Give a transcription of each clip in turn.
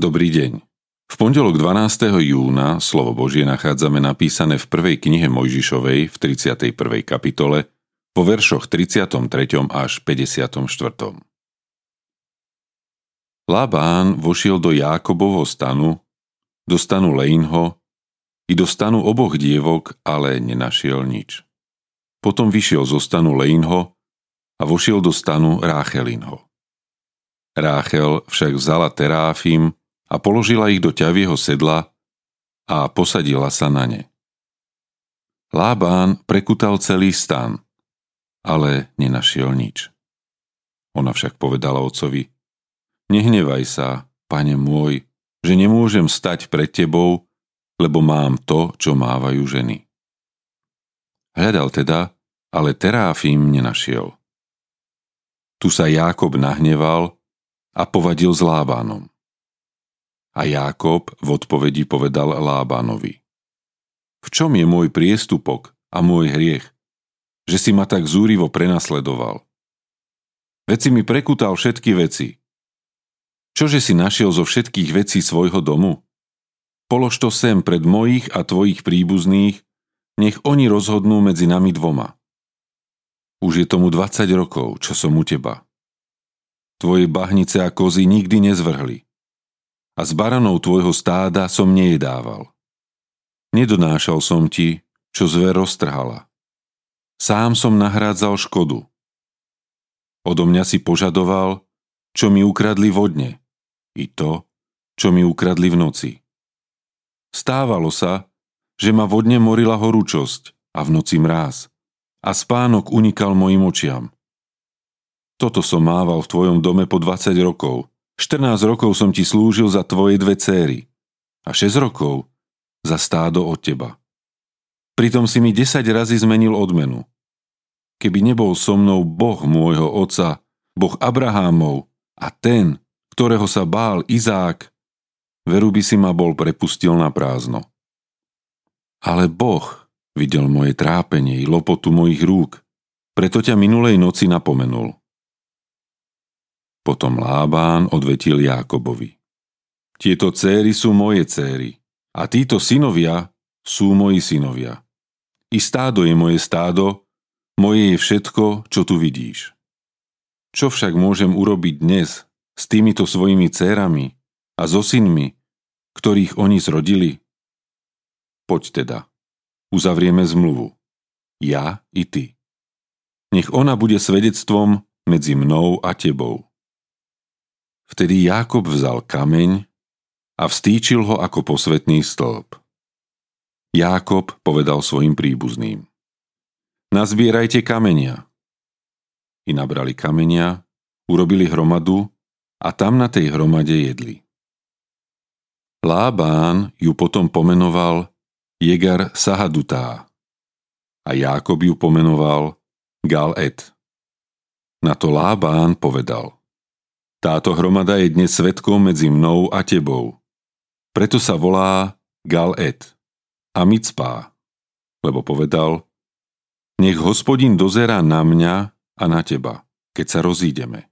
Dobrý deň. V pondelok 12. júna slovo Božie nachádzame napísané v prvej knihe Mojžišovej v 31. kapitole po veršoch 33. až 54. Labán vošiel do Jákobovho stanu, do stanu Leinho i do stanu oboch dievok, ale nenašiel nič. Potom vyšiel zo stanu Leinho a vošiel do stanu Ráchelinho. Ráchel však vzala teráfim a položila ich do ťavieho sedla a posadila sa na ne. Lábán prekutal celý stan, ale nenašiel nič. Ona však povedala ocovi, nehnevaj sa, pane môj, že nemôžem stať pred tebou, lebo mám to, čo mávajú ženy. Hľadal teda, ale teráfim nenašiel. Tu sa Jákob nahneval a povadil s Lábánom. A Jákob v odpovedi povedal Lábánovi. V čom je môj priestupok a môj hriech, že si ma tak zúrivo prenasledoval? Veď mi prekutal všetky veci. Čože si našiel zo všetkých vecí svojho domu? Polož to sem pred mojich a tvojich príbuzných, nech oni rozhodnú medzi nami dvoma. Už je tomu 20 rokov, čo som u teba. Tvoje bahnice a kozy nikdy nezvrhli a z baranov tvojho stáda som nejedával. Nedonášal som ti, čo zver roztrhala. Sám som nahrádzal škodu. Odo mňa si požadoval, čo mi ukradli vodne, i to, čo mi ukradli v noci. Stávalo sa, že ma vodne morila horúčosť a v noci mráz a spánok unikal mojim očiam. Toto som mával v tvojom dome po 20 rokov 14 rokov som ti slúžil za tvoje dve céry a 6 rokov za stádo od teba. Pritom si mi 10 razy zmenil odmenu. Keby nebol so mnou Boh môjho otca, Boh Abrahámov a ten, ktorého sa bál Izák, veru by si ma bol prepustil na prázdno. Ale Boh videl moje trápenie i lopotu mojich rúk, preto ťa minulej noci napomenul. Potom Lábán odvetil Jákobovi. Tieto céry sú moje céry a títo synovia sú moji synovia. I stádo je moje stádo, moje je všetko, čo tu vidíš. Čo však môžem urobiť dnes s týmito svojimi cérami a so synmi, ktorých oni zrodili? Poď teda, uzavrieme zmluvu. Ja i ty. Nech ona bude svedectvom medzi mnou a tebou. Vtedy Jákob vzal kameň a vstýčil ho ako posvetný stĺp. Jákob povedal svojim príbuzným. Nazbierajte kamenia. I nabrali kamenia, urobili hromadu a tam na tej hromade jedli. Lábán ju potom pomenoval Jegar Sahadutá a Jákob ju pomenoval Gal-Et. Na to Lábán povedal – táto hromada je dnes svetkom medzi mnou a tebou. Preto sa volá Gal-Et a Micpá, lebo povedal, nech hospodin dozerá na mňa a na teba, keď sa rozídeme.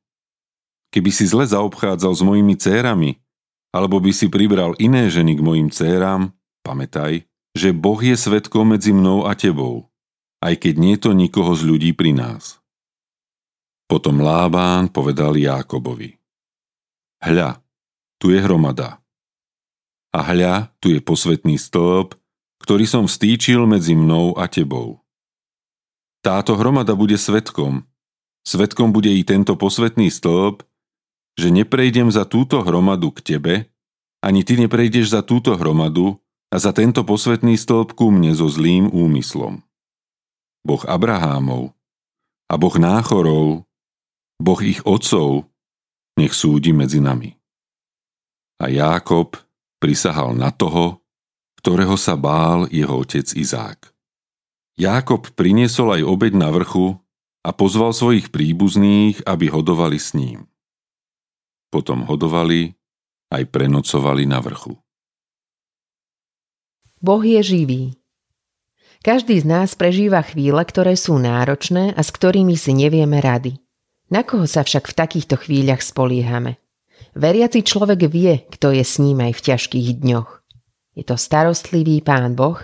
Keby si zle zaobchádzal s mojimi cérami, alebo by si pribral iné ženy k mojim céram, pamätaj, že Boh je svetkom medzi mnou a tebou, aj keď nie to nikoho z ľudí pri nás. Potom Lábán povedal Jákobovi. Hľa, tu je hromada. A hľa, tu je posvetný stĺp, ktorý som vstýčil medzi mnou a tebou. Táto hromada bude svetkom. Svetkom bude i tento posvetný stĺp, že neprejdem za túto hromadu k tebe, ani ty neprejdeš za túto hromadu a za tento posvetný stĺp ku mne so zlým úmyslom. Boh Abrahámov a Boh Náchorov, Boh ich otcov, nech súdi medzi nami. A Jákob prisahal na toho, ktorého sa bál jeho otec Izák. Jákob priniesol aj obeď na vrchu a pozval svojich príbuzných, aby hodovali s ním. Potom hodovali aj prenocovali na vrchu. Boh je živý. Každý z nás prežíva chvíle, ktoré sú náročné a s ktorými si nevieme rady. Na koho sa však v takýchto chvíľach spoliehame? Veriaci človek vie, kto je s ním aj v ťažkých dňoch. Je to starostlivý Pán Boh,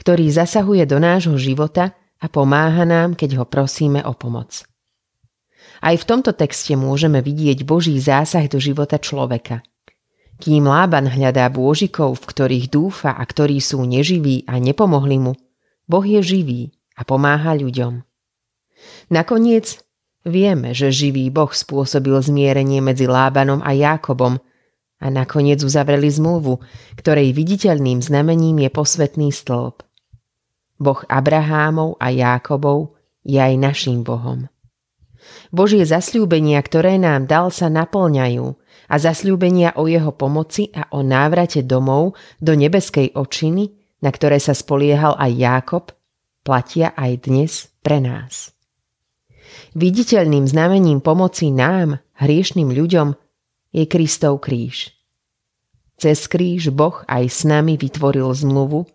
ktorý zasahuje do nášho života a pomáha nám, keď ho prosíme o pomoc. Aj v tomto texte môžeme vidieť Boží zásah do života človeka. Kým Lában hľadá bôžikov, v ktorých dúfa a ktorí sú neživí a nepomohli mu, Boh je živý a pomáha ľuďom. Nakoniec Vieme, že živý Boh spôsobil zmierenie medzi Lábanom a Jákobom a nakoniec uzavreli zmluvu, ktorej viditeľným znamením je posvetný stĺp. Boh Abrahámov a Jákobov je aj naším Bohom. Božie zasľúbenia, ktoré nám dal, sa naplňajú a zasľúbenia o jeho pomoci a o návrate domov do nebeskej očiny, na ktoré sa spoliehal aj Jákob, platia aj dnes pre nás. Viditeľným znamením pomoci nám, hriešným ľuďom, je Kristov kríž. Cez kríž Boh aj s nami vytvoril zmluvu,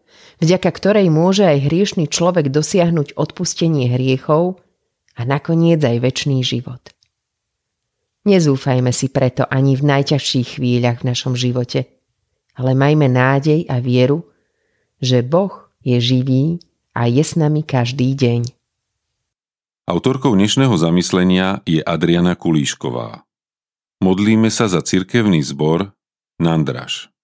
vďaka ktorej môže aj hriešný človek dosiahnuť odpustenie hriechov a nakoniec aj väčší život. Nezúfajme si preto ani v najťažších chvíľach v našom živote, ale majme nádej a vieru, že Boh je živý a je s nami každý deň. Autorkou dnešného zamyslenia je Adriana Kulíšková. Modlíme sa za cirkevný zbor you